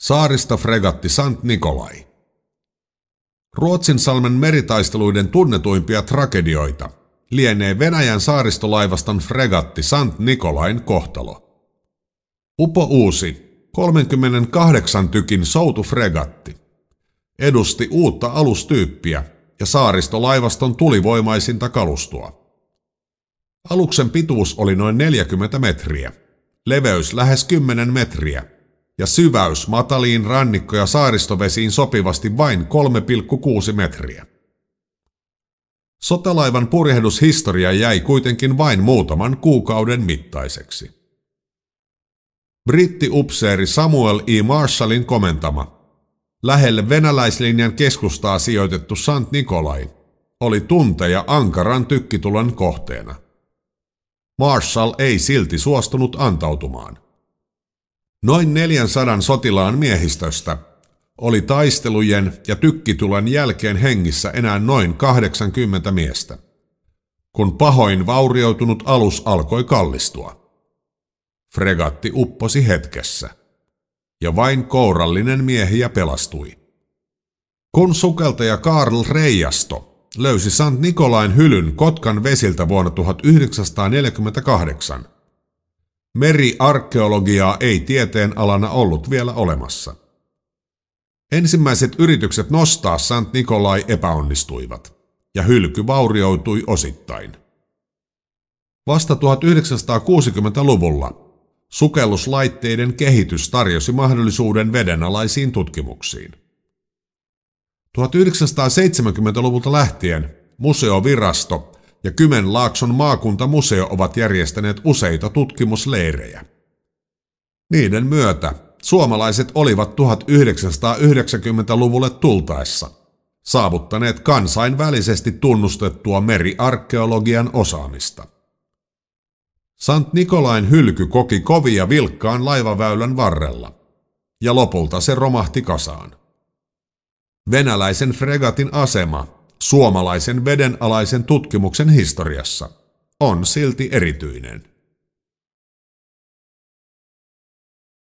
Saarista fregatti Sant Nikolai. Ruotsin salmen meritaisteluiden tunnetuimpia tragedioita lienee Venäjän saaristolaivaston fregatti Sant Nikolain kohtalo. Upo uusi, 38 tykin soutufregatti, edusti uutta alustyyppiä ja saaristolaivaston tulivoimaisinta kalustoa. Aluksen pituus oli noin 40 metriä, leveys lähes 10 metriä ja syväys mataliin rannikko- ja saaristovesiin sopivasti vain 3,6 metriä. Sotalaivan purjehdushistoria jäi kuitenkin vain muutaman kuukauden mittaiseksi. Britti-upseeri Samuel E. Marshallin komentama, lähelle venäläislinjan keskustaa sijoitettu Sant Nikolai, oli tunteja ankaran tykkitulon kohteena. Marshall ei silti suostunut antautumaan. Noin 400 sotilaan miehistöstä oli taistelujen ja tykkitulen jälkeen hengissä enää noin 80 miestä, kun pahoin vaurioitunut alus alkoi kallistua. Fregatti upposi hetkessä, ja vain kourallinen miehiä pelastui. Kun sukeltaja Karl Reijasto löysi Sant Nikolain hylyn Kotkan vesiltä vuonna 1948, meriarkeologiaa ei tieteen alana ollut vielä olemassa. Ensimmäiset yritykset nostaa Sant Nikolai epäonnistuivat, ja hylky vaurioitui osittain. Vasta 1960-luvulla sukelluslaitteiden kehitys tarjosi mahdollisuuden vedenalaisiin tutkimuksiin. 1970-luvulta lähtien museovirasto ja Kymenlaakson maakuntamuseo ovat järjestäneet useita tutkimusleirejä. Niiden myötä suomalaiset olivat 1990-luvulle tultaessa saavuttaneet kansainvälisesti tunnustettua meriarkeologian osaamista. Sant Nikolain hylky koki kovia vilkkaan laivaväylän varrella, ja lopulta se romahti kasaan. Venäläisen fregatin asema suomalaisen vedenalaisen tutkimuksen historiassa on silti erityinen.